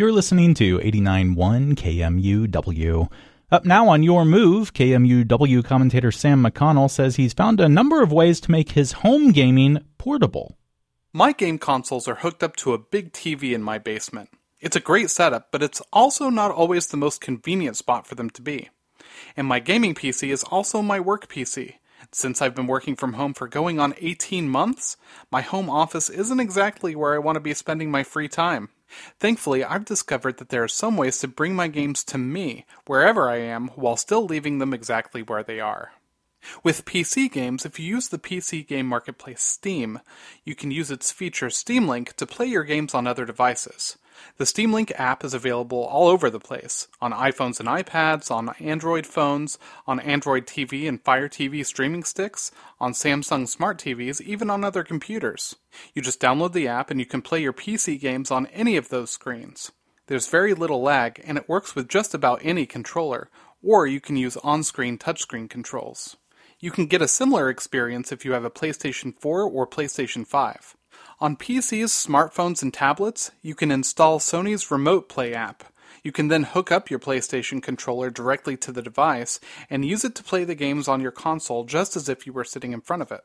You're listening to 89.1 KMUW. Up now on Your Move, KMUW commentator Sam McConnell says he's found a number of ways to make his home gaming portable. My game consoles are hooked up to a big TV in my basement. It's a great setup, but it's also not always the most convenient spot for them to be. And my gaming PC is also my work PC. Since I've been working from home for going on 18 months, my home office isn't exactly where I want to be spending my free time. Thankfully, I've discovered that there are some ways to bring my games to me, wherever I am, while still leaving them exactly where they are. With PC games, if you use the PC game marketplace Steam, you can use its feature Steam Link to play your games on other devices. The Steam Link app is available all over the place on iPhones and iPads, on Android phones, on Android TV and Fire TV streaming sticks, on Samsung smart TVs, even on other computers. You just download the app and you can play your PC games on any of those screens. There's very little lag and it works with just about any controller, or you can use on screen touchscreen controls. You can get a similar experience if you have a PlayStation 4 or PlayStation 5. On PCs, smartphones, and tablets, you can install Sony's Remote Play app. You can then hook up your PlayStation controller directly to the device and use it to play the games on your console just as if you were sitting in front of it.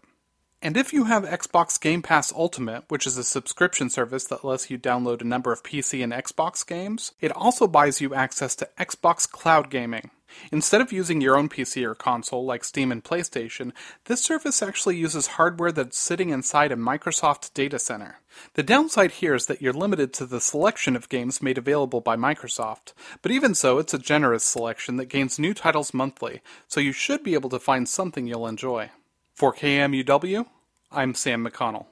And if you have Xbox Game Pass Ultimate, which is a subscription service that lets you download a number of PC and Xbox games, it also buys you access to Xbox Cloud Gaming. Instead of using your own PC or console like Steam and PlayStation, this service actually uses hardware that's sitting inside a Microsoft data center. The downside here is that you're limited to the selection of games made available by Microsoft, but even so, it's a generous selection that gains new titles monthly, so you should be able to find something you'll enjoy. For KMUW, I'm Sam McConnell.